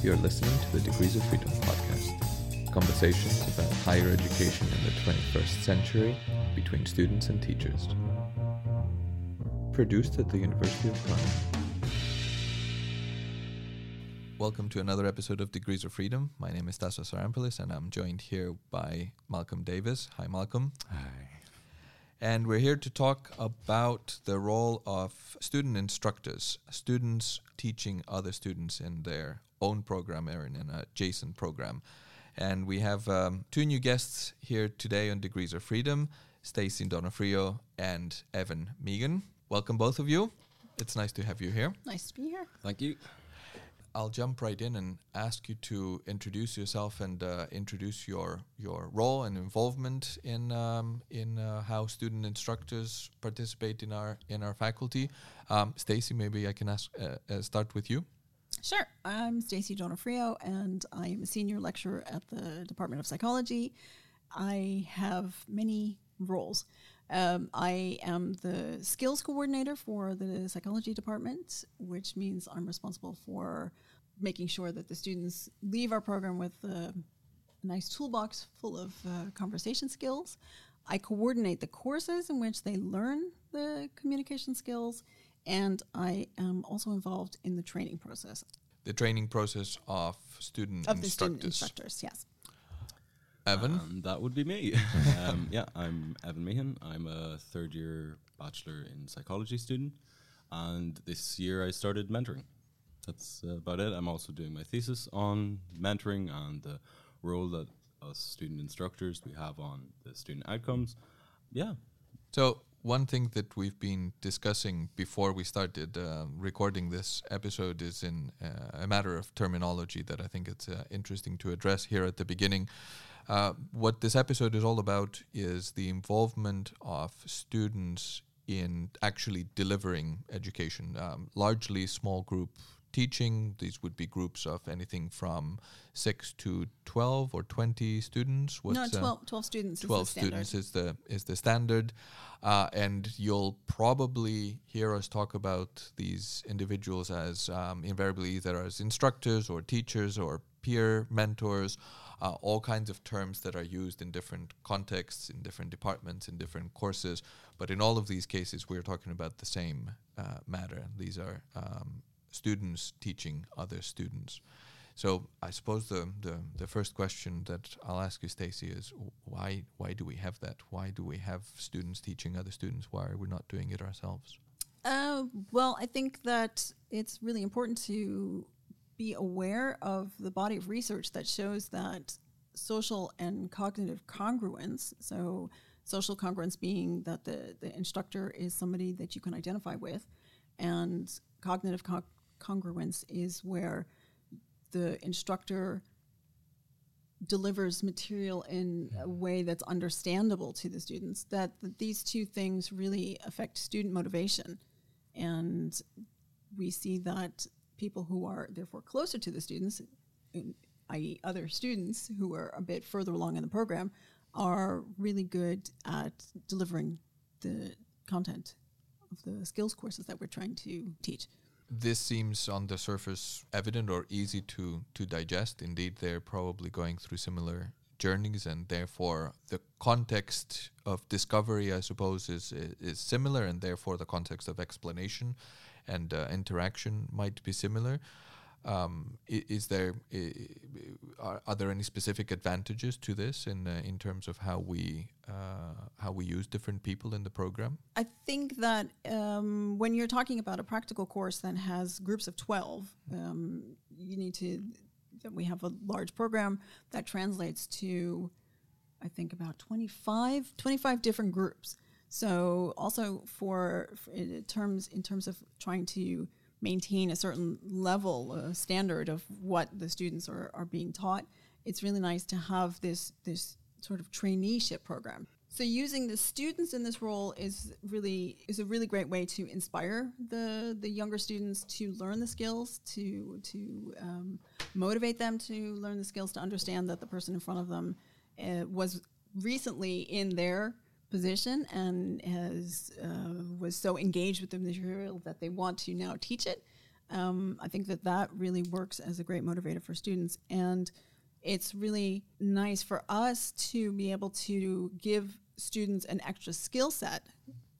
You're listening to the Degrees of Freedom podcast. Conversations about higher education in the 21st century between students and teachers. Produced at the University of London. Welcome to another episode of Degrees of Freedom. My name is Tassos Sarampalis and I'm joined here by Malcolm Davis. Hi, Malcolm. Hi. And we're here to talk about the role of student instructors, students teaching other students in their own program Erin, in an adjacent program. And we have um, two new guests here today on Degrees of Freedom Stacey Donofrio and Evan Meighan. Welcome, both of you. It's nice to have you here. Nice to be here. Thank you. I'll jump right in and ask you to introduce yourself and uh, introduce your your role and involvement in um, in uh, how student instructors participate in our in our faculty. Um, Stacey, maybe I can ask uh, uh start with you. Sure. I'm Stacey Donofrio, and I am a senior lecturer at the Department of Psychology. I have many roles. Um, I am the skills coordinator for the psychology department, which means I'm responsible for making sure that the students leave our program with a nice toolbox full of uh, conversation skills. I coordinate the courses in which they learn the communication skills, and I am also involved in the training process. The training process of student of instructors. the student instructors, yes. Evan? Um, that would be me. um, yeah, I'm Evan Meighan. I'm a third year bachelor in psychology student, and this year I started mentoring. That's uh, about it. I'm also doing my thesis on mentoring and the role that us student instructors we have on the student outcomes. Yeah. So one thing that we've been discussing before we started uh, recording this episode is in uh, a matter of terminology that I think it's uh, interesting to address here at the beginning. Uh, what this episode is all about is the involvement of students in actually delivering education, um, largely small group teaching. These would be groups of anything from six to twelve or twenty students. What's, no, 12, uh, 12 students. Twelve is students is the is the standard, uh, and you'll probably hear us talk about these individuals as um, invariably either as instructors or teachers or peer mentors uh, all kinds of terms that are used in different contexts, in different departments, in different courses. But in all of these cases, we're talking about the same uh, matter. These are um, students teaching other students. So I suppose the, the, the first question that I'll ask you, Stacey, is why why do we have that? Why do we have students teaching other students? Why are we not doing it ourselves? Uh, well, I think that it's really important to be aware of the body of research that shows that social and cognitive congruence, so social congruence being that the, the instructor is somebody that you can identify with, and cognitive co- congruence is where the instructor delivers material in a mm-hmm. way that's understandable to the students that, that these two things really affect student motivation and we see that people who are therefore closer to the students, i.e., other students who are a bit further along in the program, are really good at delivering the content of the skills courses that we're trying to teach. This seems on the surface evident or easy to, to digest. Indeed, they're probably going through similar journeys, and therefore the context of discovery, I suppose, is is similar, and therefore the context of explanation and uh, interaction might be similar. Um, is there are, there any specific advantages to this in uh, in terms of how we uh, how we use different people in the program? I think that um, when you're talking about a practical course that has groups of twelve, um, you need to that we have a large program that translates to I think about 25, 25 different groups. So also for, for in terms in terms of trying to maintain a certain level standard of what the students are, are being taught, it's really nice to have this this sort of traineeship program. So using the students in this role is really is a really great way to inspire the the younger students to learn the skills, to to um, motivate them to learn the skills, to understand that the person in front of them uh, was recently in their position and has uh, was so engaged with the material that they want to now teach it. Um, I think that that really works as a great motivator for students. And it's really nice for us to be able to give students an extra skill set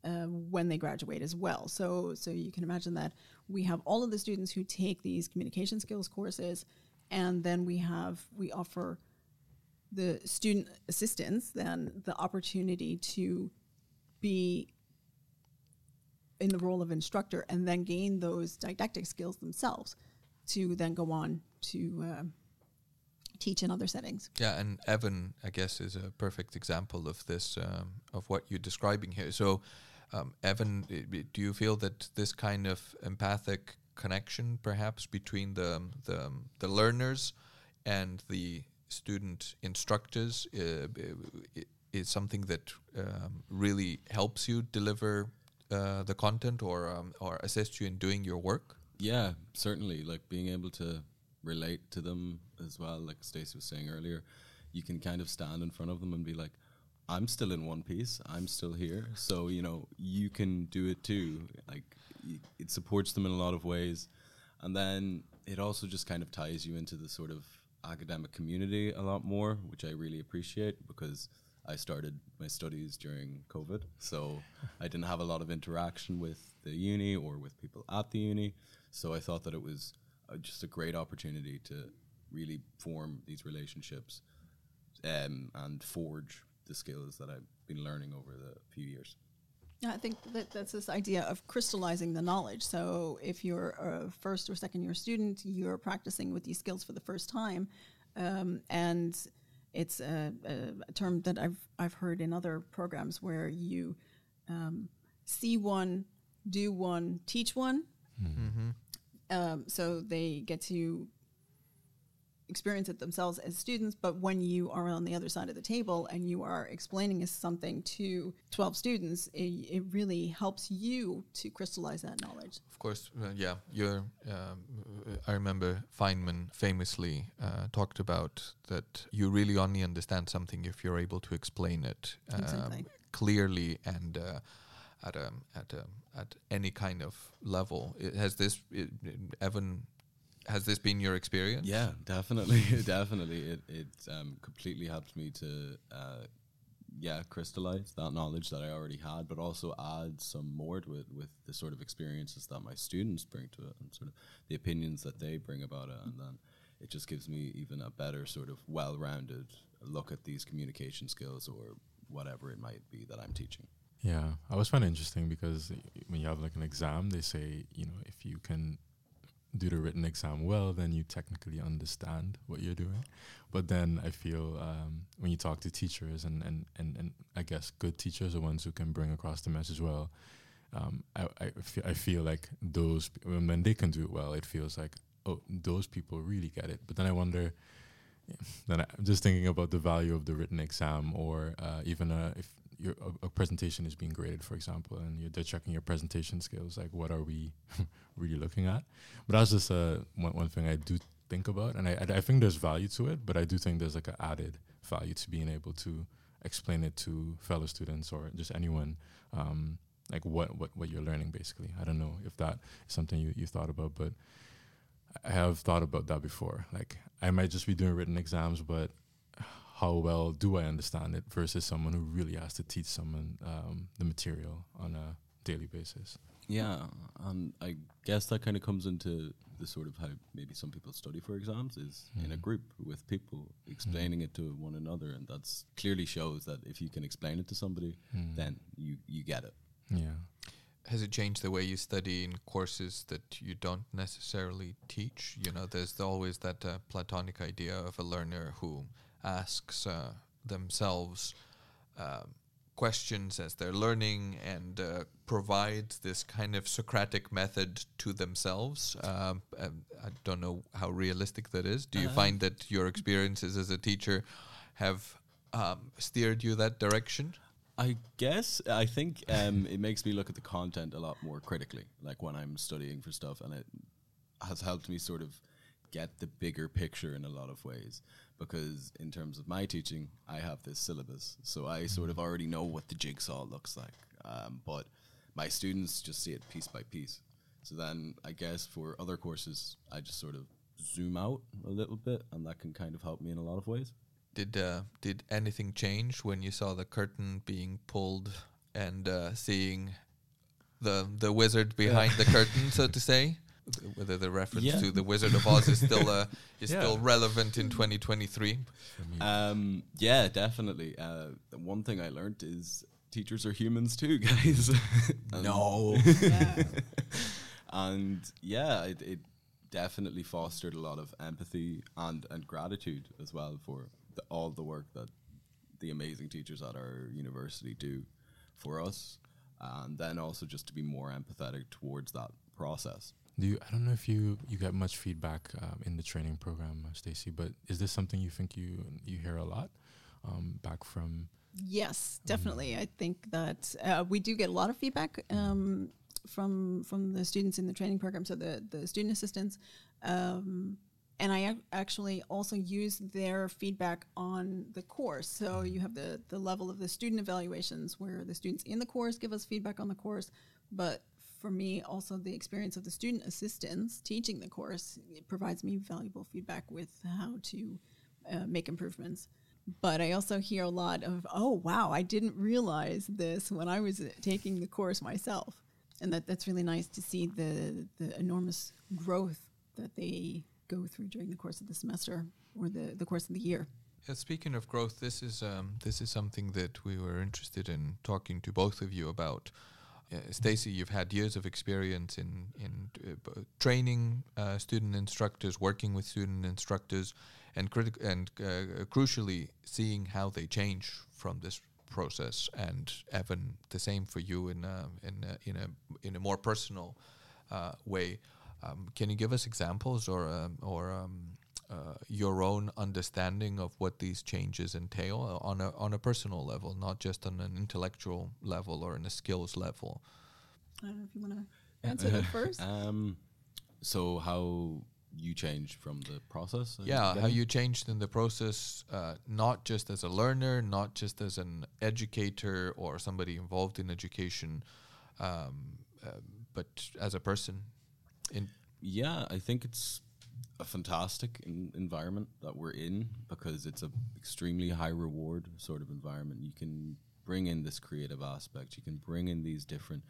uh, when they graduate as well. So, so you can imagine that we have all of the students who take these communication skills courses, and then we have we offer the student assistants then the opportunity to be in the role of instructor and then gain those didactic skills themselves to then go on to uh, teach in other settings. Yeah, and Evan, I guess, is a perfect example of this, um, of what you're describing here. So, um, Evan, do you feel that this kind of empathic connection, perhaps between the the, the learners and the student instructors, uh, is something that um, really helps you deliver uh, the content or um, or assist you in doing your work? Yeah, certainly. Like being able to relate to them as well. Like Stacey was saying earlier, you can kind of stand in front of them and be like, I'm still in one piece. I'm still here. So, you know, you can do it too. Like, it supports them in a lot of ways. And then it also just kind of ties you into the sort of academic community a lot more, which I really appreciate because I started my studies during COVID. So I didn't have a lot of interaction with the uni or with people at the uni. So I thought that it was uh, just a great opportunity to really form these relationships um, and forge the skills that I've been learning over the few years. Yeah, I think that that's this idea of crystallizing the knowledge. So if you're a first or second year student, you're practicing with these skills for the first time, um, and it's a, a, term that I've I've heard in other programs where you um, see one, do one, teach one. Mm-hmm. Um, so they get to experience it themselves as students, but when you are on the other side of the table and you are explaining something to 12 students, it, it really helps you to crystallize that knowledge. Of course, uh, yeah. You're, um, I remember Feynman famously uh, talked about that you really only understand something if you're able to explain it um, exactly. clearly and uh, at a, at a, at any kind of level. It has this it, Evan has this been your experience? Yeah, definitely, definitely. It it um, completely helped me to uh, yeah crystallize that knowledge that I already had, but also add some more to it with the sort of experiences that my students bring to it and sort of the opinions that they bring about it, and then it just gives me even a better sort of well-rounded look at these communication skills or whatever it might be that I'm teaching. Yeah, I always find it interesting because when you have like an exam, they say you know if you can do the written exam well, then you technically understand what you're doing. But then I feel um, when you talk to teachers, and, and, and, and I guess good teachers are ones who can bring across the message well. Um, I, I, feel, I feel like those, when they can do it well, it feels like, oh, those people really get it. But then I wonder, then I'm just thinking about the value of the written exam, or uh, even uh, if your a, a, presentation is being graded, for example, and you're, they're checking your presentation skills. Like, what are we really looking at? But that's just uh, one, one thing I do think about, and I, I, I think there's value to it, but I do think there's like an added value to being able to explain it to fellow students or just anyone, um, like what, what what you're learning. Basically, I don't know if that is something you you thought about, but I have thought about that before. Like, I might just be doing written exams, but how well do I understand it versus someone who really has to teach someone um, the material on a daily basis. Yeah, um, I guess that kind of comes into the sort of how maybe some people study for exams is mm. in a hmm. group with people explaining mm. it to one another, and that's clearly shows that if you can explain it to somebody, mm. then you you get it. Yeah. Has it changed the way you study in courses that you don't necessarily teach? You know, there's always that uh, platonic idea of a learner who asks uh, themselves uh, questions as they're learning and uh, provides this kind of Socratic method to themselves. Um, I don't know how realistic that is. Do you uh-huh. find that your experiences as a teacher have um, steered you that direction? I guess I think um, it makes me look at the content a lot more critically, like when I'm studying for stuff, and it has helped me sort of get the bigger picture in a lot of ways because in terms of my teaching, I have this syllabus, so I sort of already know what the jigsaw looks like. Um, but my students just see it piece by piece. So then I guess for other courses, I just sort of zoom out a little bit, and that can kind of help me in a lot of ways. Did uh, did anything change when you saw the curtain being pulled and uh, seeing the the wizard behind the curtain, so to say? Whether the reference Yeah. to the Wizard of Oz is still uh, is Yeah. still relevant in 2023. Um, yeah, definitely. Uh, one thing I learned is teachers are humans too, guys. no. Yeah. and yeah, it, it definitely fostered a lot of empathy and, and gratitude as well for the, all the work that the amazing teachers at our university do for us, and then also just to be more empathetic towards that process. Do you? I don't know if you you get much feedback um, in the training program, uh, Stacey. But is this something you think you you hear a lot um, back from? Yes, definitely. I think that uh, we do get a lot of feedback um, from from the students in the training program, so the the student assistants, um, and I ac- actually also use their feedback on the course. So you have the the level of the student evaluations where the students in the course give us feedback on the course, but for me also the experience of the student assistants teaching the course provides me valuable feedback with how to uh, make improvements but I also hear a lot of, oh, wow, I didn't realize this when I was uh, taking the course myself. And that, that's really nice to see the, the enormous growth that they go through during the course of the semester or the, the course of the year. Speaking of growth, this is um, this is something that we were interested in talking to both of you about. Uh, Stacey, you've had years of experience in in uh, training uh, student instructors, working with student instructors, and critic and uh, crucially seeing how they change from this process. And Evan, the same for you in a, in a, in a in a more personal uh, way. Um, can you give us examples or um, or um, uh, your own understanding of what these changes entail on a on a personal level, not just on an intellectual level or on a skills level? I don't know if you want to answer that first. Um, so how you changed from the process? I Yeah, how you changed in the process, uh, not just as a learner, not just as an educator or somebody involved in education, um, uh, but as a person. In Yeah, I think it's a fantastic in- environment that we're in because it's a extremely high reward sort of environment. You can bring in this creative aspect. You can bring in these different,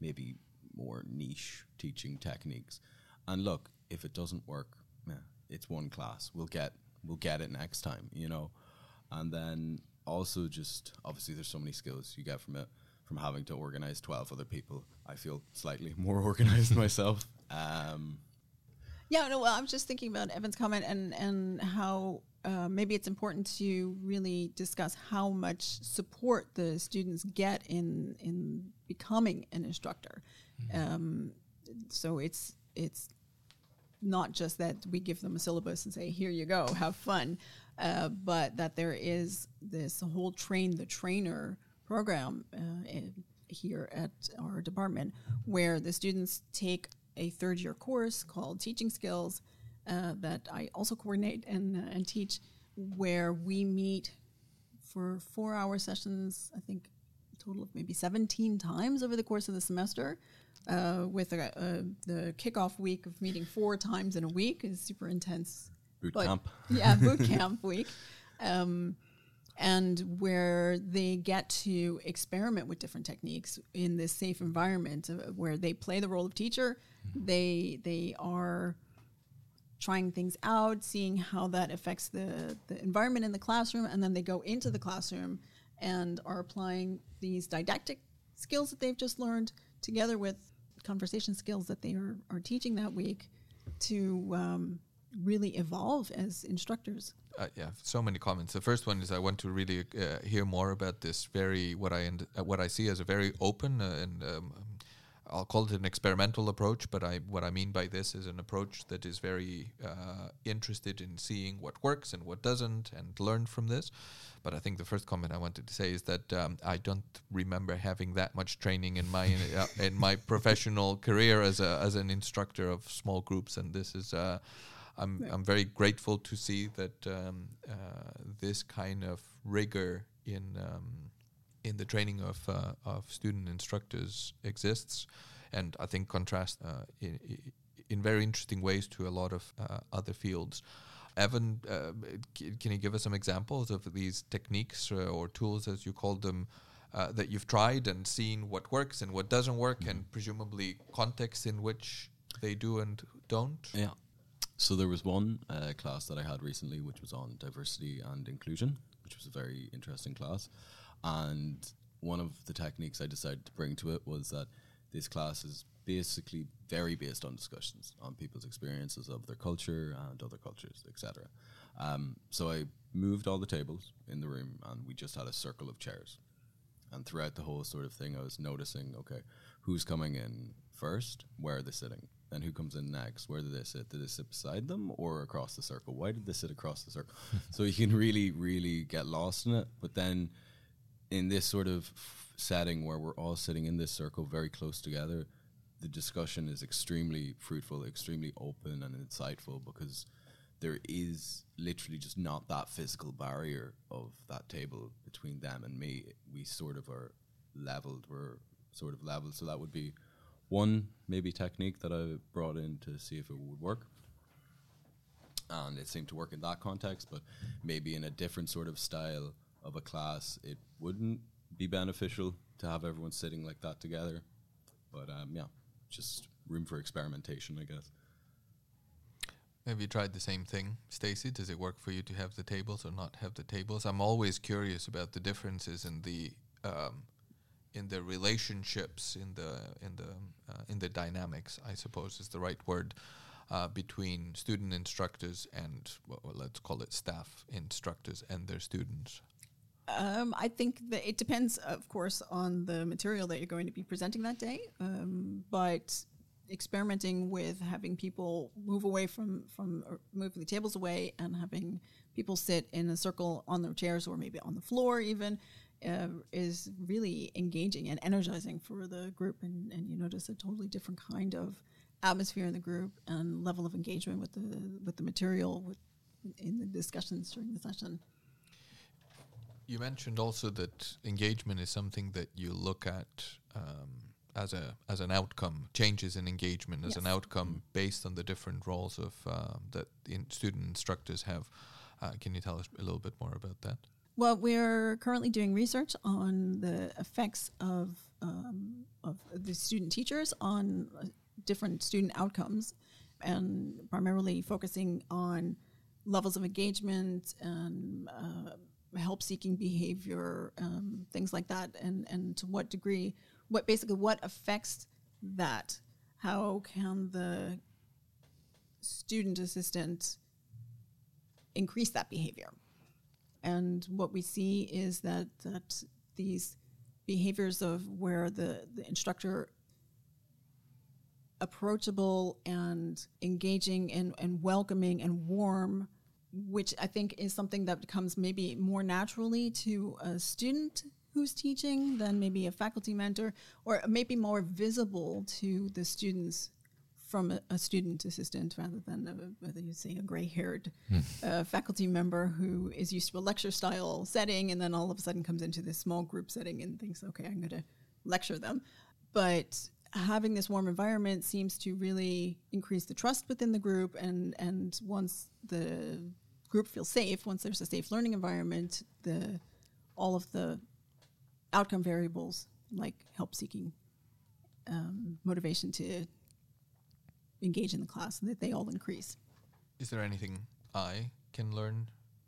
maybe more niche teaching techniques. And look, if it doesn't work, yeah, it's one class. We'll get we'll get it next time, you know. And then also just obviously there's so many skills you get from it from having to organize 12 other people. I feel slightly more organized myself. Um, Yeah, no. Well, I was just thinking about Evan's comment and and how uh, maybe it's important to really discuss how much support the students get in in becoming an instructor. Um, so it's it's not just that we give them a syllabus and say here you go have fun uh, but that there is this whole train the trainer program uh, in, here at our department where the students take a third year course called teaching skills uh, that i also coordinate and, uh, and teach where we meet for four hour sessions i think a total of maybe 17 times over the course of the semester uh, with a, a, the kickoff week of meeting four times in a week is super intense. boot But- camp. Yeah, boot camp week. Um, and where they get to experiment with different techniques in this safe environment uh, where they play the role of teacher. They they are trying things out, seeing how that affects the, the environment in the classroom, and then they go into the classroom and are applying these didactic skills that they've just learned together with conversation skills that they are, are teaching that week to um, really evolve as instructors. uh, yeah, so many comments. The first one is I want to really uh, hear more about this very what I und- uh, what I see as a very open uh, and um, I'll call it an experimental approach. But I what I mean by this is an approach that is very uh, interested in seeing what works and what doesn't and learn from this. But I think the first comment I wanted to say is that um, I don't remember having that much training in my uh, in my professional career as a as an instructor of small groups, and this is. Uh, I'm I'm very grateful to see that um, uh, this kind of rigor in um, in the training of uh, of student instructors exists, and I think contrast uh, in, in very interesting ways to a lot of uh, other fields. Evan, uh, can you give us some examples of these techniques uh, or tools, as you call them, uh, that you've tried and seen what works and what doesn't work, and presumably contexts in which they do and don't? Yeah. So there was one uh, class that I had recently, which was on diversity and inclusion, which was a very interesting class. And one of the techniques I decided to bring to it was that this class is basically very based on discussions on people's experiences of their culture and other cultures, etc. Um, so I moved all the tables in the room, and we just had a circle of chairs. And throughout the whole sort of thing, I was noticing, okay, who's coming in first? Where are they sitting? Then who comes in next? Where do they sit? Did they sit beside them or across the circle? Why did they sit across the circle? so you can really, really get lost in it. But then in this sort of setting where we're all sitting in this circle very close together, the discussion is extremely fruitful, extremely open and insightful because there is literally just not that physical barrier of that table between them and me. We sort of are leveled. We're sort of leveled. So that would be one maybe technique that I brought in to see if it would work. And it seemed to work in that context, but maybe in a different sort of style of a class, it wouldn't be beneficial to have everyone sitting like that together. But um, yeah, just room for experimentation, I guess. Have you tried the same thing, Stacey? Does it work for you to have the tables or not have the tables? I'm always curious about the differences in the um, in the relationships, in the in the uh, in the dynamics. I suppose is the right word uh, between student instructors and well, let's call it staff instructors and their students. Um, I think that it depends, of course, on the material that you're going to be presenting that day. Um, but experimenting with having people move away from from moving the tables away and having people sit in a circle on their chairs or maybe on the floor even uh, is really engaging and energizing for the group and, and you notice a totally different kind of atmosphere in the group and level of engagement with the with the material with, in the discussions during the session. You mentioned also that engagement is something that you look at um, as a as an outcome, changes in engagement as an Yes. outcome based on the different roles of um, that the in student instructors have. Uh, can you tell us a little bit more about that? Well, we're currently doing research on the effects of um, of the student teachers on uh, different student outcomes, and primarily focusing on levels of engagement and uh, help-seeking behavior, um, things like that, and and to what degree, what basically what affects that? How can the student assistant increase that behavior? and what we see is that that these behaviors of where the, the instructor approachable and engaging and, and welcoming and warm which i think is something that comes maybe more naturally to a student who's teaching than maybe a faculty mentor or maybe more visible to the students from a, a student assistant rather than a, whether you say a gray-haired uh, faculty member who is used to a lecture style setting and then all of a sudden comes into this small group setting and thinks okay i'm going to lecture them. But having this warm environment seems to really increase the trust within the group and and once the group feels safe once there's a safe learning environment the all of the outcome variables like help seeking um, motivation to engage in the class that they all increase Is there anything I can learn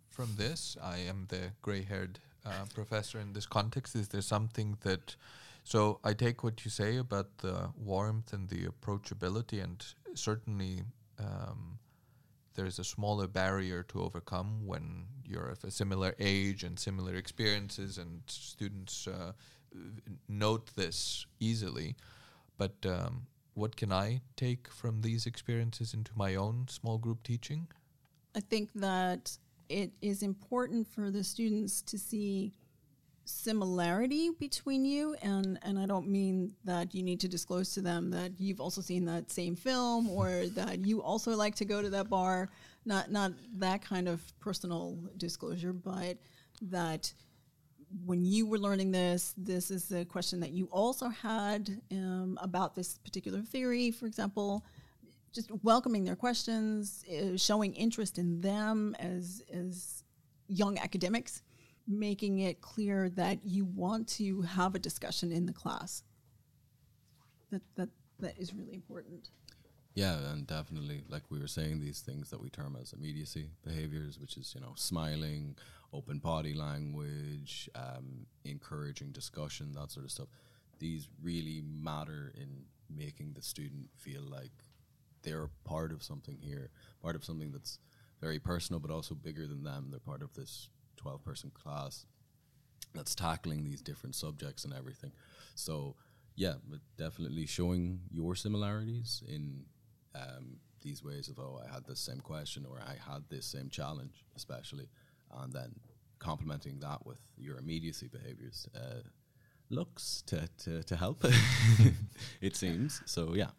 from this? I am the gray-haired uh, professor in this context. Is there something that? So I take what you say about the warmth and the approachability, and certainly um, there's a smaller barrier to overcome when you're of a similar age and similar experiences, and students uh, note this easily. But um, what can I take from these experiences into my own small group teaching? I think that it is important for the students to see similarity between you and and I don't mean that you need to disclose to them that you've also seen that same film or that you also like to go to that bar not not that kind of personal disclosure but that when you were learning this, this is the question that you also had um, about this particular theory, for example. Just welcoming their questions, uh, showing interest in them as as young academics, making it clear that you want to have a discussion in the class. That that that is really important. Yeah, and definitely, like we were saying, these things that we term as immediacy behaviors, which is you know smiling, open body language, um, encouraging discussion, that sort of stuff. These really matter in making the student feel like they're part of something here, part of something that's very personal, but also bigger than them. They're part of this twelve-person class that's tackling these different subjects and everything. So yeah, but definitely showing your similarities in um, these ways of oh, I had the same question or I had this same challenge, especially, and then complementing that with your immediacy behaviors uh, looks to, to, to help. it seems so. Yeah.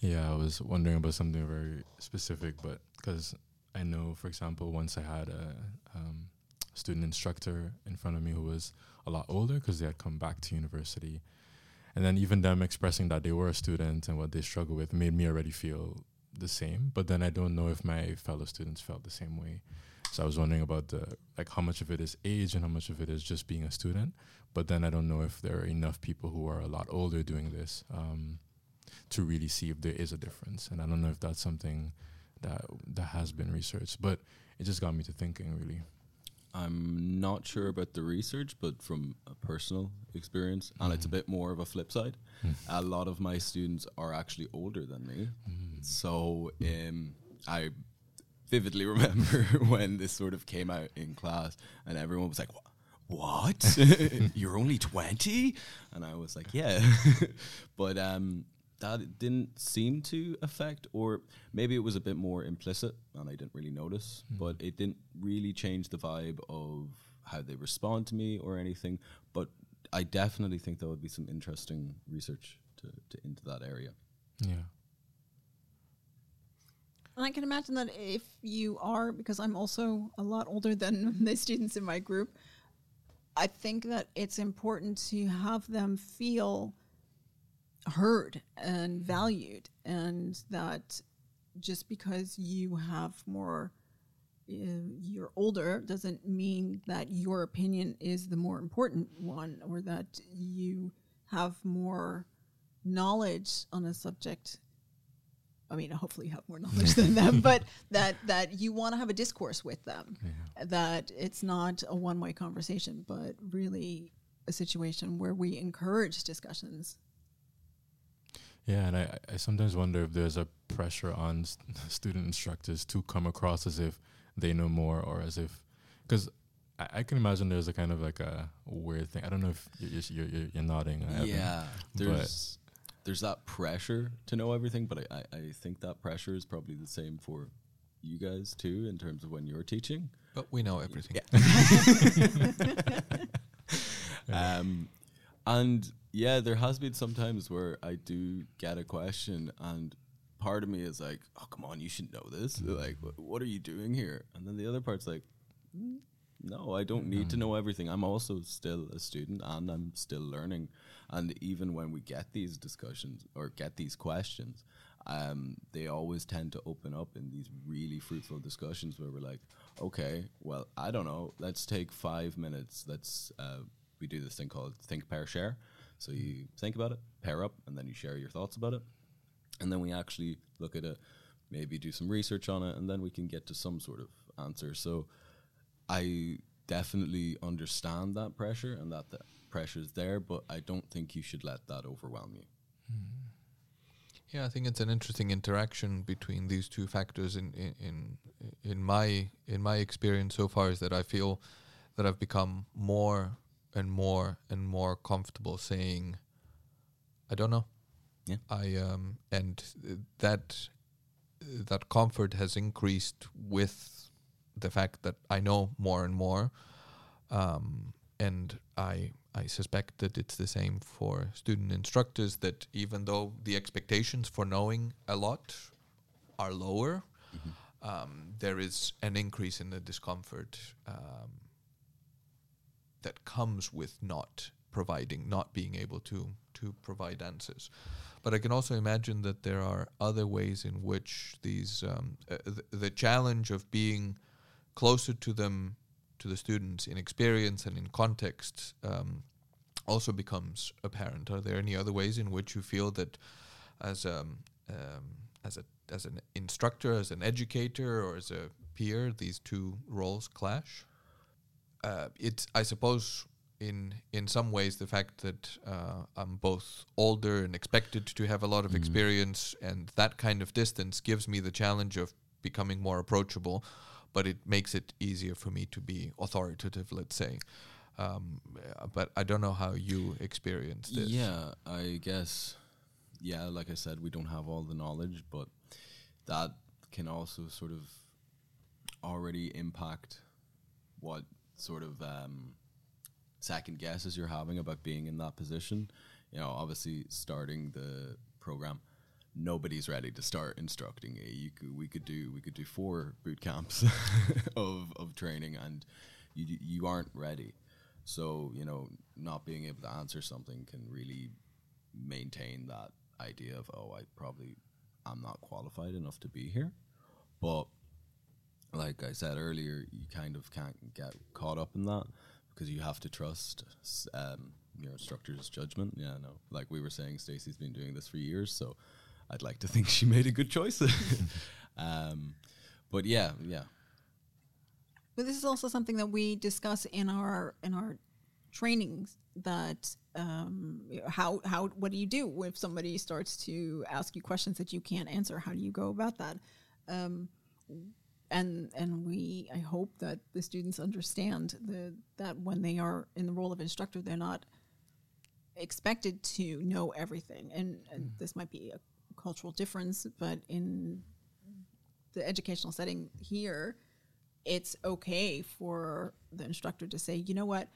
Yeah, I was wondering about something very specific, but because I know, for example, once I had a um, student instructor in front of me who was a lot older because they had come back to university. And then even them expressing that they were a student and what they struggle with made me already feel the same but then i don't know if my fellow students felt the same way. So i was wondering about the like how much of it is age and how much of it is just being a student but then i don't know if there are enough people who are a lot older doing this um, to really see if there is a difference. And i don't know if that's something that that has been researched but it just got me to thinking really I'm not sure about the research, but from a personal experience, and it's a bit more of a flip side. a lot of my students are actually older than me, so um, I vividly remember when this sort of came out in class, and everyone was like, "What? What? You're only 20?" And I was like, "Yeah," but um, that didn't seem to affect, or maybe it was a bit more implicit and I didn't really notice, hmm. but it didn't really change the vibe of how they respond to me or anything. But I definitely think there would be some interesting research to, to into that area. yeah And I can imagine that if you are, because I'm also a lot older than the students in my group, I think that it's important to have them feel heard and valued, and that just because you have more, uh, you're older, doesn't mean that your opinion is the more important one or that you have more knowledge on a subject I mean, hopefully you have more knowledge than them, but that that you want to have a discourse with them. That it's not a one way conversation, but really a situation where we encourage discussions. Yeah, and I, I sometimes wonder if there's a pressure on s- student instructors to come across as if they know more or as if, because I, I can imagine there's a kind of like a weird thing. I don't know if you're, you're, you're, you're nodding. Evan, Yeah, there's there's that pressure to know everything, but I, I, I think that pressure is probably the same for you guys too in terms of when you're teaching. But we know everything. Um, and yeah, there has been some times where I do get a question, and part of me is like, "Oh, come on, you should know this. Like, wh- what are you doing here?" And then the other part's like, "Mm, "No, I don't need to know everything. I'm also still a student, and I'm still learning. And even when we get these discussions or get these questions." Um, they always tend to open up in these really fruitful discussions where we're like, okay, well, I don't know. Let's take five minutes. Let's uh, we do this thing called think, pair, share. So you think about it, pair up, and then you share your thoughts about it, and then we actually look at it, maybe do some research on it, and then we can get to some sort of answer. So I definitely understand that pressure and that the pressure is there, but I don't think you should let that overwhelm you. Hmm. Yeah, I think it's an interesting interaction between these two factors. In in in, in my in my experience so far is that I feel that I've become more and more and more comfortable saying, "I don't know." Yeah. I um and that that comfort has increased with the fact that I know more and more, um, and I I suspect that it's the same for student instructors. That even though the expectations for knowing a lot are lower, um, there is an increase in the discomfort um, that comes with not providing, not being able to to provide answers. But I can also imagine that there are other ways in which these um, uh, th- the challenge of being closer to them, to the students in experience and in context, um, also becomes apparent. Are there any other ways in which you feel that, as um, um, as a as an instructor, as an educator, or as a peer, these two roles clash? Uh, it's I suppose in in some ways the fact that uh, I'm both older and expected to have a lot of Mhm. experience and that kind of distance gives me the challenge of becoming more approachable, but it makes it easier for me to be authoritative, let's say. Um, but I don't know how you experience this. Yeah, I guess. Yeah, like I said, we don't have all the knowledge, but that can also sort of already impact what sort of um, second guesses you're having about being in that position. You know, obviously starting the program, nobody's ready to start instructing. You could, we could do we could do four boot camps of of training, and you you aren't ready. So you know, not being able to answer something can really maintain that idea of oh, I probably I'm not qualified enough to be here. But like I said earlier, you kind of can't get caught up in that because you have to trust um, your instructor's judgment. Yeah, no, like we were saying, Stacey's been doing this for years, so I'd like to think she made a good choice. um, but yeah, yeah, But this is also something that we discuss in our in our trainings. That um, how how what do you do if somebody starts to ask you questions that you can't answer? How do you go about that? Um, and and we I hope that the students understand the that when they are in the role of instructor, they're not expected to know everything. And, and hmm. this might be a cultural difference, but in the educational setting here, it's okay for the instructor to say, you know what,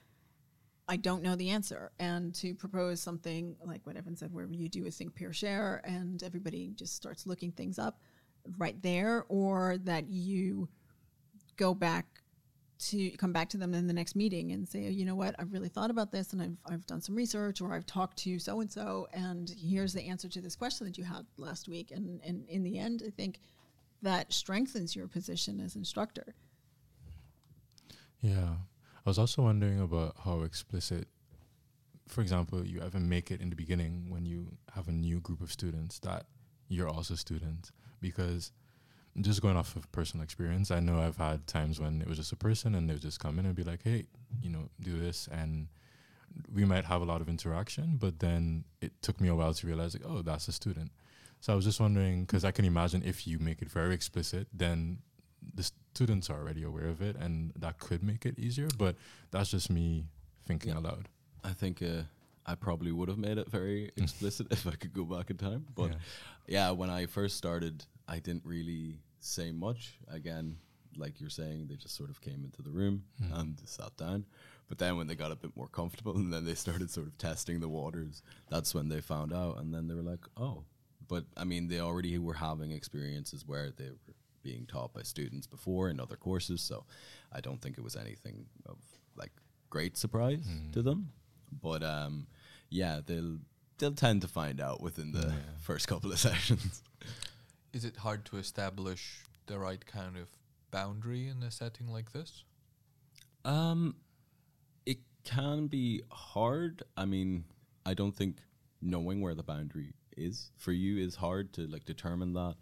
I don't know the answer, and to propose something like what Evan said, where you do a think, peer, share, and everybody just starts looking things up right there, or that you go back to come back to them in the next meeting and say, you know what, I've really thought about this, and I've I've done some research, or I've talked to so and so, and here's the answer to this question that you had last week, and and in the end, I think that strengthens your position as instructor. Yeah. I was also wondering about how explicit, for example, you ever make it in the beginning when you have a new group of students that you're also students. Because just going off of personal experience, I know I've had times when it was just a person and they would just come in and be like, hey, you know, do this. And we might have a lot of interaction, but then it took me a while to realize, like, oh, that's a student. So I was just wondering, because I can imagine if you make it very explicit, then the students are already aware of it, and that could make it easier. But that's just me thinking Yeah. aloud. I think uh, I probably would have made it very explicit if I could go back in time. But Yeah. yeah, when I first started, I didn't really say much. Again, like you're saying, they just sort of came into the room Mm. and sat down. But then when they got a bit more comfortable and then they started sort of testing the waters, that's when they found out. And then they were like, oh. But I mean, they already were having experiences where they were being taught by students before in other courses. So I don't think it was anything of like great surprise Mm. to them. But um, yeah, they'll they'll tend to find out within the Yeah. first couple of sessions. Is it hard to establish the right kind of boundary in a setting like this? Um, it can be hard. I mean, I don't think knowing where the boundary is for you is hard to like determine that.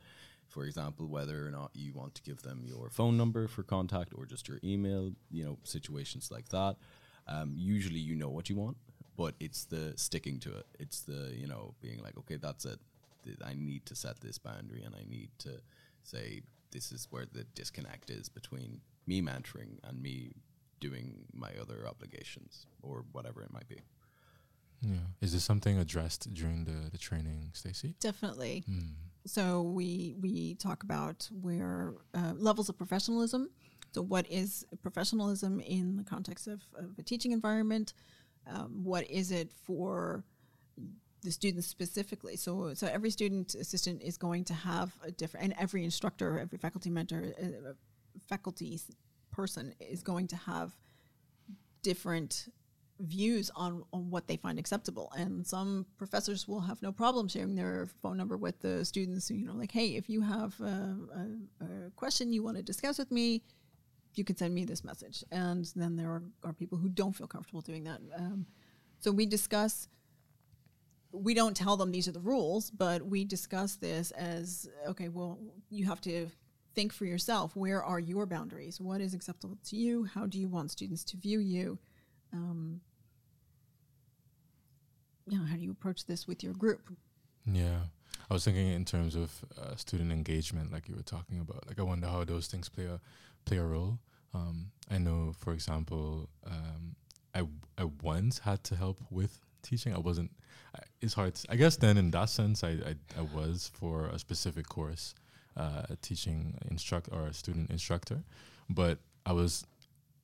For example, whether or not you want to give them your phone number for contact or just your email, you know, situations like that. Um, usually you know what you want, but it's the sticking to it. It's the, you know, being like, okay, that's it. I need to set this boundary and I need to say this is where the disconnect is between me mentoring and me doing my other obligations or whatever it might be. Yeah. Is this something addressed during the, the training, Stacey? Definitely. Mm. So we we talk about where uh, levels of professionalism. So what is professionalism in the context of, of a teaching environment? Um, what is it for the students specifically? So so every student assistant is going to have a different, and every instructor, every faculty mentor, uh, faculty person is going to have different views on, on what they find acceptable. And some professors will have no problem sharing their phone number with the students. You know, like, hey, if you have a, a, a question you want to discuss with me, you can send me this message. And then there are, are people who don't feel comfortable doing that. Um, so we discuss. We don't tell them these are the rules, but we discuss this as okay. Well, you have to think for yourself. Where are your boundaries? What is acceptable to you? How do you want students to view you? Um, you know, how do you approach this with your group? Yeah. I was thinking in terms of uh, student engagement, like you were talking about. Like, I wonder how those things play a play a role. Um, I know, for example, um, I I once had to help with teaching. I wasn't. I, it's hard. To, I guess then, in that sense, I, I I was for a specific course, uh, teaching instruct or a student instructor, but I was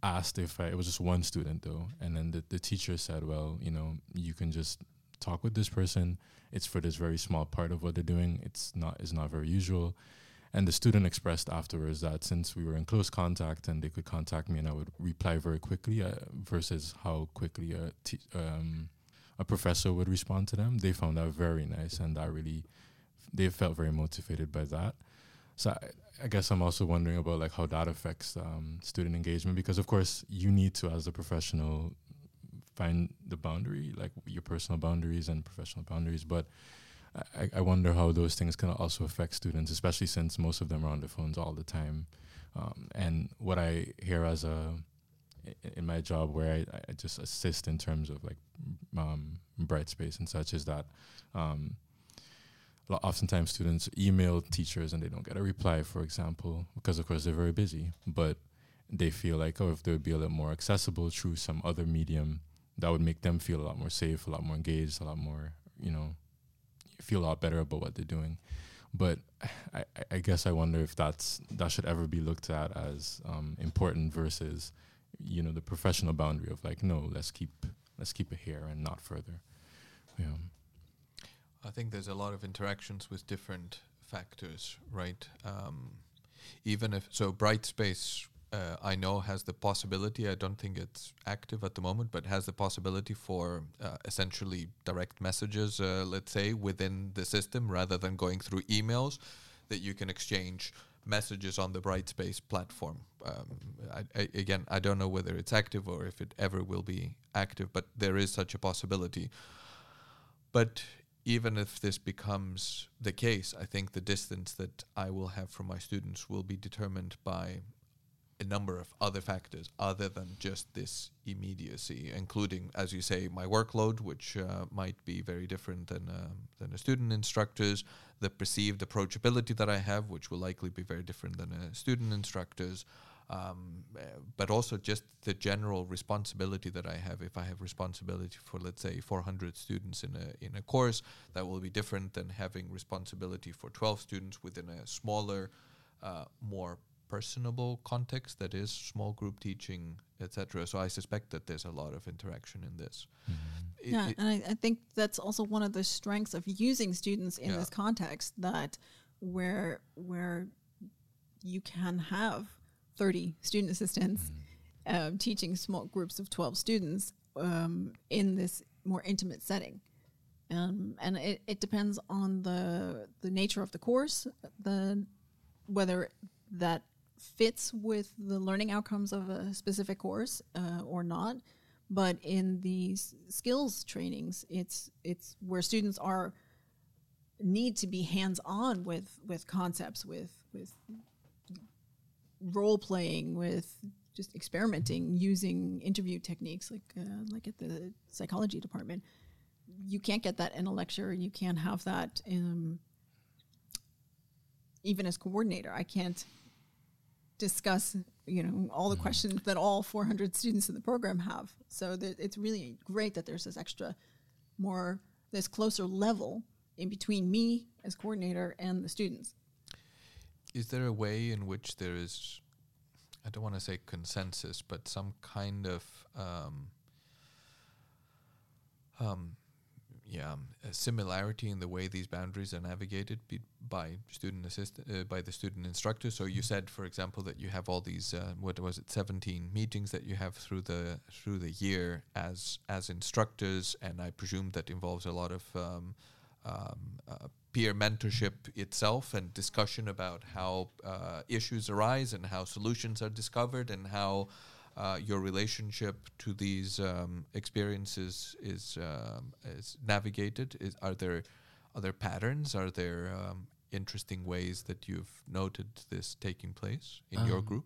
asked if I, it was just one student though, and then the, the teacher said, well, you know, you can just talk with this person. It's for this very small part of what they're doing. It's not it's not very usual. And the student expressed afterwards that since we were in close contact and they could contact me and I would reply very quickly uh, versus how quickly a, t- um, a professor would respond to them, they found that very nice and that really, they felt very motivated by that. So I, I guess I'm also wondering about like how that affects um, student engagement because of course you need to as a professional find the boundary, like your personal boundaries and professional boundaries. But I, I wonder how those things can also affect students, especially since most of them are on their phones all the time. Um, and what I hear as a in my job where I, I just assist in terms of like um, Brightspace and such is that um, oftentimes students email teachers and they don't get a reply, for example, because of course they're very busy. But they feel like, oh, if they would be a little more accessible through some other medium, that would make them feel a lot more safe, a lot more engaged, a lot more, you know, feel a lot better about what they're doing. But I, I guess I wonder if that's that should ever be looked at as um, important versus, you know, the professional boundary of like, no, let's keep let's keep it here and not further. Yeah. I think there's a lot of interactions with different factors, right? Um, even if so, Brightspace uh, I know has the possibility. I don't think it's active at the moment, but has the possibility for uh, essentially direct messages, uh, let's say, within the system rather than going through emails, that you can exchange messages on the Brightspace platform. Um, I, I, again, I don't know whether it's active or if it ever will be active, but there is such a possibility. But even if this becomes the case, I think the distance that I will have from my students will be determined by a number of other factors other than just this immediacy, including, as you say, my workload, which uh, might be very different than uh, than a student instructor's, the perceived approachability that I have, which will likely be very different than a student instructor's, um, but also just the general responsibility that I have. If I have responsibility for, let's say, 400 students in a in a course, that will be different than having responsibility for 12 students within a smaller, uh, more personable context that is small group teaching, etc. So I suspect that there's a lot of interaction in this. Mm-hmm. yeah, and I, I, think that's also one of the strengths of using students in yeah. this context that where where you can have 30 student assistants mm-hmm. um, teaching small groups of 12 students um, in this more intimate setting. Um, and it, it depends on the the nature of the course, the whether that fits with the learning outcomes of a specific course uh, or not. But in these skills trainings, it's it's where students are need to be hands on with with concepts, with with role playing, with just experimenting using interview techniques like uh, like at the psychology department. You can't get that in a lecture. You can't have that in, even as coordinator. I can't discuss you know all the mm-hmm. questions that all 400 students in the program have so th- it's really great that there's this extra more this closer level in between me as coordinator and the students is there a way in which there is i don't want to say consensus but some kind of um, um, um, a similarity in the way these boundaries are navigated by student assist uh, by the student instructor. So you said, for example, that you have all these uh, what was it, seventeen meetings that you have through the through the year as as instructors, and I presume that involves a lot of um, um, uh, peer mentorship itself and discussion about how uh, issues arise and how solutions are discovered and how uh, your relationship to these um, experiences is um, is navigated? Is are there are there patterns? Are there um, interesting ways that you've noted this taking place in your Um, group?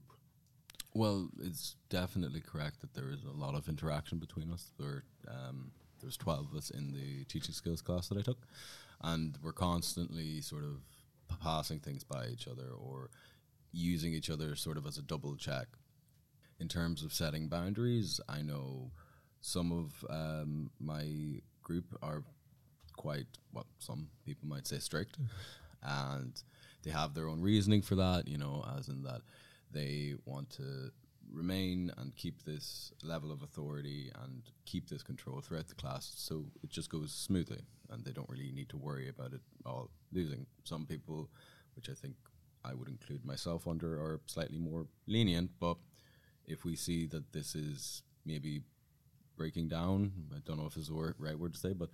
Well, it's definitely correct that there is a lot of interaction between us. There, um, there's 12 of us in the teaching skills class that I took, and we're constantly sort of passing things by each other or using each other sort of as a double check. In terms of setting boundaries, I know some of um, my group are quite what some people might say strict, and they have their own reasoning for that. You know, as in that they want to remain and keep this level of authority and keep this control throughout the class, so it just goes smoothly, and they don't really need to worry about it all losing. Some people, which I think I would include myself under, are slightly more lenient, but if we see that this is maybe breaking down, I don't know if it's the right word to say, but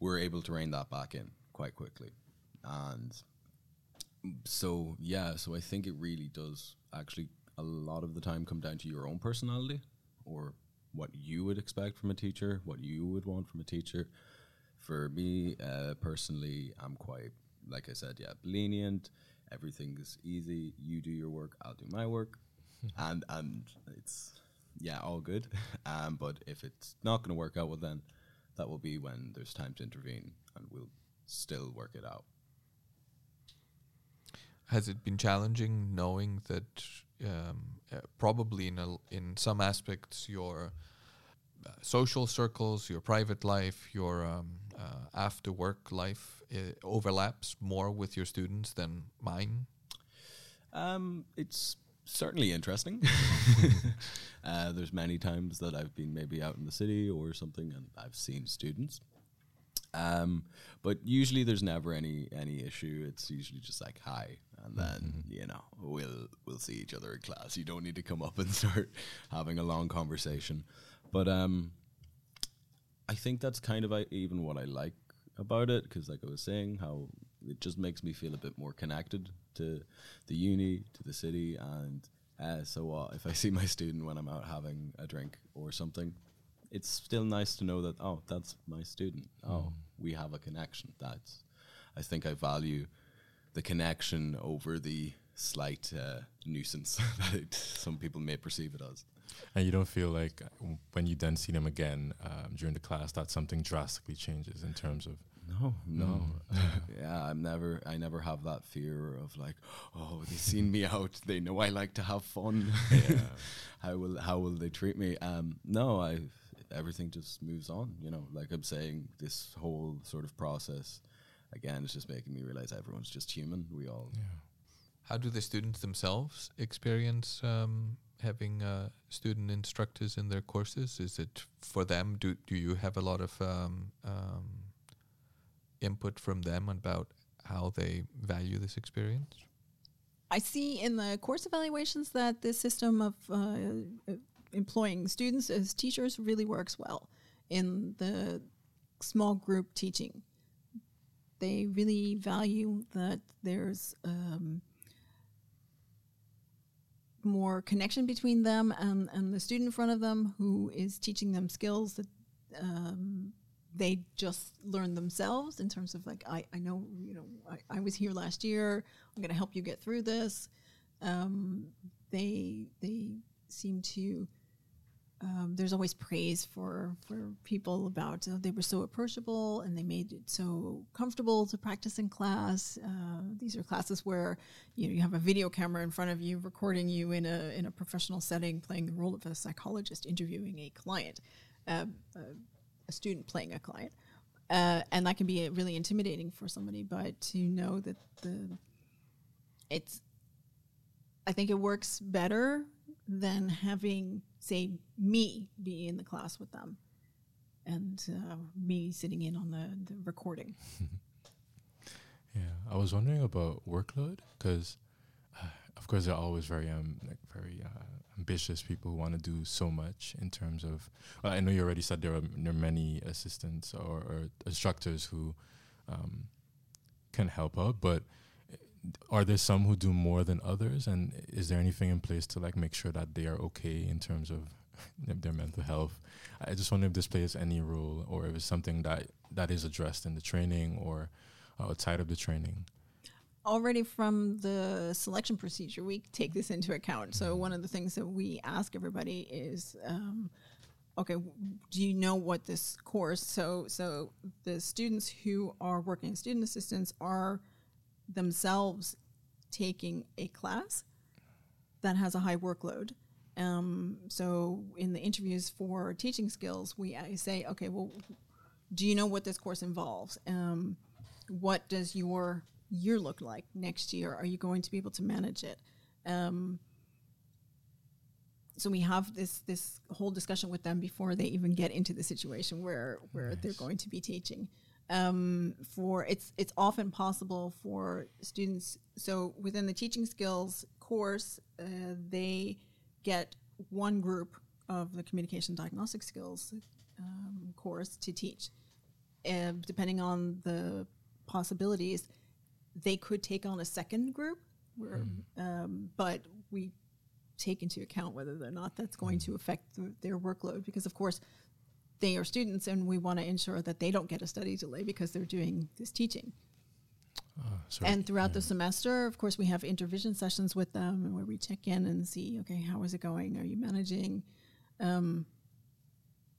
we're able to rein that back in quite quickly. And so, yeah, so I think it really does actually a lot of the time come down to your own personality or what you would expect from a teacher, what you would want from a teacher. For me, uh, personally, I'm quite, like I said, yeah, lenient. Everything is easy. You do your work, I'll do my work, and and it's yeah, all good. Um, but if it's not going to work out, well, then that will be when there's time to intervene, and we'll still work it out. Has it been challenging knowing that um, uh, probably in a, in some aspects your uh, social circles, your private life, your um, uh, after work life uh, overlaps more with your students than mine? Um, it's certainly interesting. uh, there's many times that I've been maybe out in the city or something, and I've seen students. Um, but usually there's never any any issue. It's usually just like hi, and then you know we'll we'll see each other in class. You don't need to come up and start having a long conversation. But um, I think that's kind of I, even what I like about it because, like I was saying, how it just makes me feel a bit more connected to the uni, to the city, and uh, so uh, if I see my student when I'm out having a drink or something, it's still nice to know that oh, that's my student. Oh, we have a connection. That's I think I value the connection over the slight uh, nuisance that it, some people may perceive it as. And you don't feel like when you then see them again um, during the class that something drastically changes in terms of No, no. yeah, I'm never. I never have that fear of like, oh, they've seen me out. They know I like to have fun. how will how will they treat me? Um, no, I. Everything just moves on. You know, like I'm saying, this whole sort of process, again, is just making me realize everyone's just human. We all. How do the students themselves experience um, having uh, student instructors in their courses? Is it for them? Do do you have a lot of um, um, input from them about how they value this experience? I see in the course evaluations that this system of uh, employing students as teachers really works well in the small group teaching. They really value that there's um, more connection between them and, and the student in front of them who is teaching them skills that um, they just learn themselves in terms of like I, I know you know I, I was here last year. I'm going to help you get through this. Um, they they seem to um, there's always praise for for people about uh, they were so approachable and they made it so comfortable to practice in class. Uh, these are classes where you know you have a video camera in front of you recording you in a in a professional setting, playing the role of a psychologist interviewing a client, uh, uh, a student playing a client, uh, and that can be really intimidating for somebody. But to know that the it's I think it works better than having, say, me be in the class with them. and uh, me sitting in on the, the recording. Yeah, I was wondering about workload because, uh, of course, they're always very um like very uh, ambitious people who want to do so much in terms of. Well, I know you already said there are there are many assistants or, or instructors who um, can help out, but uh, are there some who do more than others? And is there anything in place to like make sure that they are okay in terms of their mental health? I just wonder if this plays any role or if it's something that that is addressed in the training or outside of the training. Already from the selection procedure, we take this into account. So one of the things that we ask everybody is, um, okay, do you know what this course? So so the students who are working as student assistants are themselves taking a class that has a high workload. Um, so in the interviews for teaching skills, we I say, okay, well, do you know what this course involves? Um, what does your year look like next year? Are you going to be able to manage it? Um, so we have this this whole discussion with them before they even get into the situation where where they're going to be teaching. Um, for it's it's often possible for students. So within the teaching skills course, uh, they get one group of the communication diagnostic skills um, course to teach. And depending on the possibilities, they could take on a second group, where, um, but we take into account whether or not that's going to affect th- their workload because, of course, they are students and we want to ensure that they don't get a study delay because they're doing this teaching. Uh, And throughout the semester, of course, we have intervision sessions with them where we check in and see, okay, how is it going? Are you managing? Um,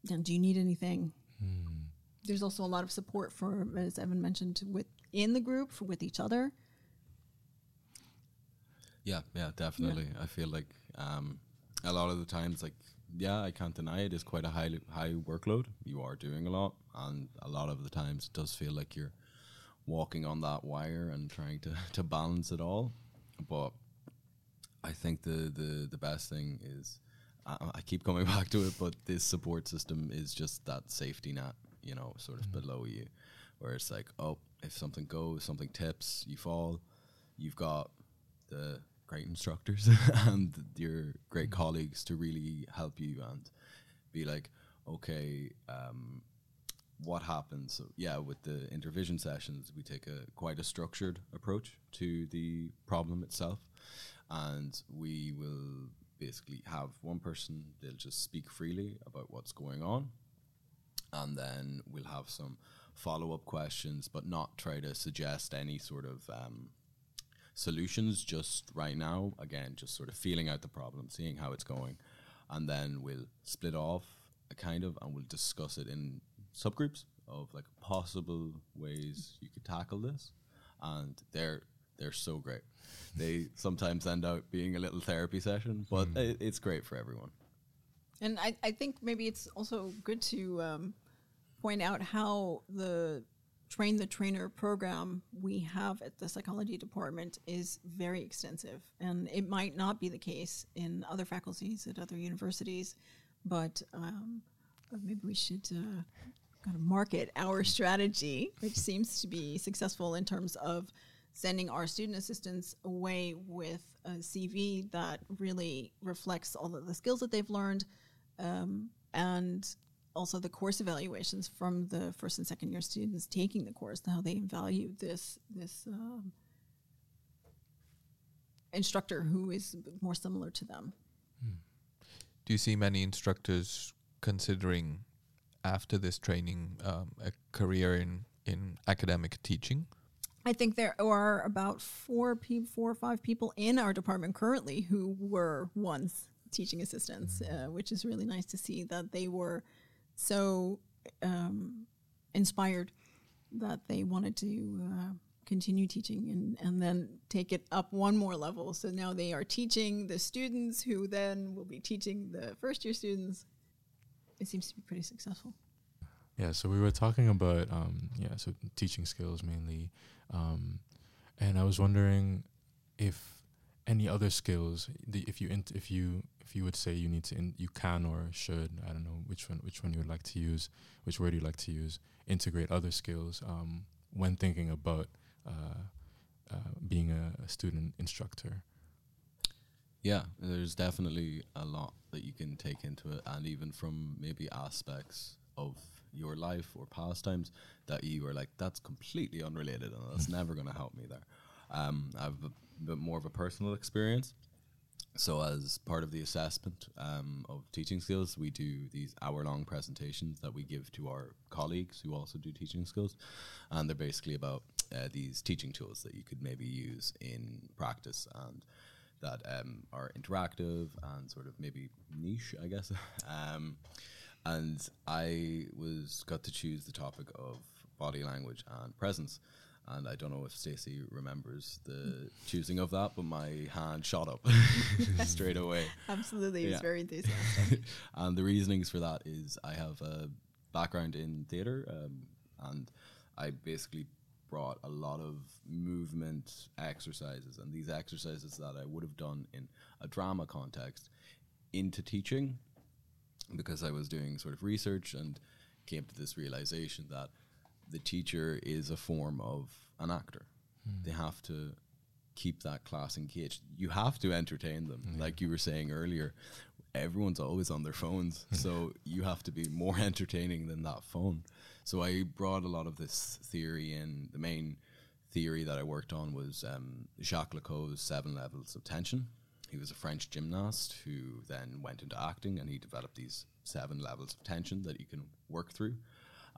and do you need anything? There's also a lot of support for, as Evan mentioned, with in the group for, with each other. Yeah, yeah, definitely. I feel like um, a lot of the times, like, yeah, I can't deny it is quite a high high workload. You are doing a lot, and a lot of the times it does feel like you're walking on that wire and trying to to balance it all. But I think the the the best thing is. I I keep coming back to it, but this support system is just that safety net, you know, sort of below you, where it's like, oh, if something goes, something tips, you fall, you've got the great instructors and your great colleagues to really help you and be like, okay, um, what happens? So yeah, with the intervision sessions, we take a quite a structured approach to the problem itself, and we will basically have one person they'll just speak freely about what's going on, and then we'll have some follow up questions, but not try to suggest any sort of um, solutions just right now. Again, just sort of feeling out the problem, seeing how it's going, and then we'll split off a kind of and we'll discuss it in subgroups of like possible ways you could tackle this, and they're they're so great. They sometimes end up being a little therapy session, but it, it's great for everyone. And I, I think maybe it's also good to um, point out how the train the trainer program we have at the psychology department is very extensive. And it might not be the case in other faculties at other universities, but um, maybe we should uh, kind of market our strategy, which seems to be successful in terms of sending our student assistants away with a CV that really reflects all of the skills that they've learned um, and also the course evaluations from the first and second year students taking the course, how they value this this um, instructor who is more similar to them. Do you see many instructors considering after this training um, a career in, in academic teaching? I think there are about four people, four or five people in our department currently who were once teaching assistants, uh, which is really nice to see that they were so um, inspired that they wanted to uh, continue teaching and, and then take it up one more level. So now they are teaching the students who then will be teaching the first year students. It seems to be pretty successful. Yeah, so we were talking about um, yeah, so teaching skills mainly, um, and I was wondering if any other skills the, if you int- if you if you would say you need to in, you can or should I don't know which one which one you would like to use which word you like to use integrate other skills um, when thinking about uh, uh, being a, a student instructor. Yeah, there's definitely a lot that you can take into it, and even from maybe aspects of your life or pastimes that you are like, that's completely unrelated and that's never going to help me there. Um, I have a bit more of a personal experience. So, as part of the assessment um, of teaching skills, we do these hour-long presentations that we give to our colleagues who also do teaching skills, and they're basically about uh, these teaching tools that you could maybe use in practice and that um, are interactive and sort of maybe niche, I guess. um, and I was got to choose the topic of body language and presence and I don't know if Stacey remembers the choosing of that, but my hand shot up straight away. Absolutely, Yeah. was very enthusiastic. and the reasonings for that is I have a background in theatre, um, and I basically brought a lot of movement exercises and these exercises that I would have done in a drama context into teaching because I was doing sort of research and came to this realization that the teacher is a form of an actor. They have to keep that class engaged. You have to entertain them. Like you were saying earlier, everyone's always on their phones. so you have to be more entertaining than that phone. So I brought a lot of this theory in. The main theory that I worked on was um, Jacques Lecoq's seven levels of tension. He was a French gymnast who then went into acting and he developed these seven levels of tension that you can work through.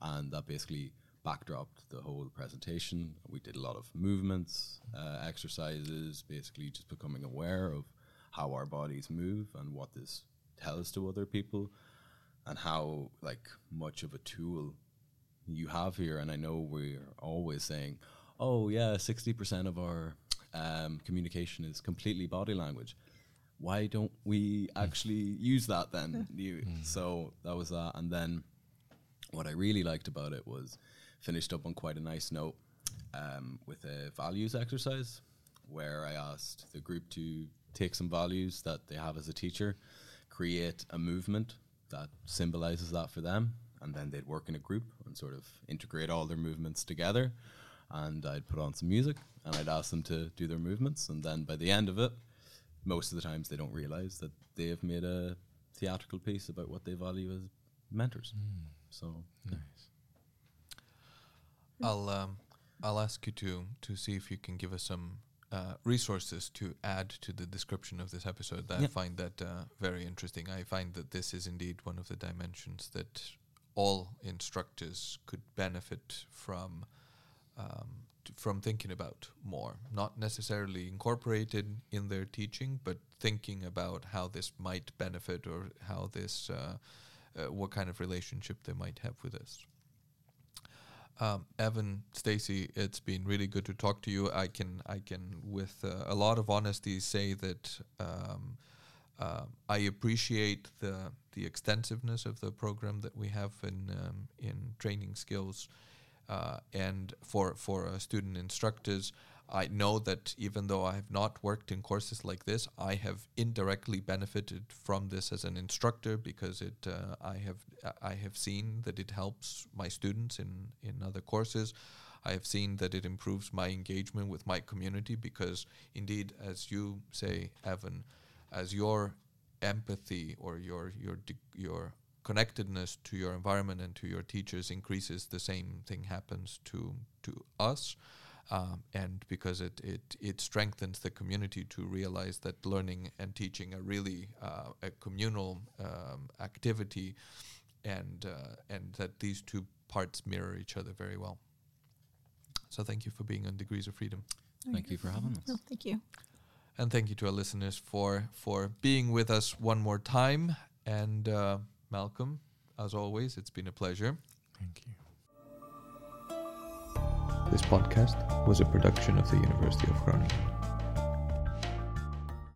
And that basically backdropped the whole presentation. We did a lot of movements, uh, exercises, basically just becoming aware of how our bodies move and what this tells to other people and how like much of a tool you have here. And I know we're always saying, oh yeah, 60% of our um, communication is completely body language. Why don't we actually use that then? You, So that was that. And then what I really liked about it was finished up on quite a nice note um, with a values exercise where I asked the group to take some values that they have as a teacher, create a movement that symbolizes that for them, and then they'd work in a group and sort of integrate all their movements together. And I'd put on some music and I'd ask them to do their movements, and then by the end of it, most of the times they don't realize that they have made a theatrical piece about what they value as mentors. So Nice. I'll um, I'll ask you to to see if you can give us some uh, resources to add to the description of this episode. I find that uh, very interesting. I find that this is indeed one of the dimensions that all instructors could benefit from um, from thinking about more. Not necessarily incorporated in their teaching, but thinking about how this might benefit or how this uh, uh, what kind of relationship they might have with this. Um, Evan, Stacey, it's been really good to talk to you. I can, I can, with uh, a lot of honesty, say that um, uh, I appreciate the the extensiveness of the program that we have in um, in training skills, uh, and for for uh, student instructors. I know that even though I have not worked in courses like this, I have indirectly benefited from this as an instructor because it uh, I have I have seen that it helps my students in in other courses. I have seen that it improves my engagement with my community because indeed, as you say, Evan, as your empathy or your your your connectedness to your environment and to your teachers increases, the same thing happens to to us um, and because it, it it strengthens the community to realize that learning and teaching are really uh, a communal um, activity, and uh, and that these two parts mirror each other very well. So thank you for being on Degrees of Freedom, thank you for having us. No, thank you. and thank you to our listeners for for being with us one more time. And uh, Malcolm, as always, it's been a pleasure. Thank you. This podcast was a production of the University of Groningen.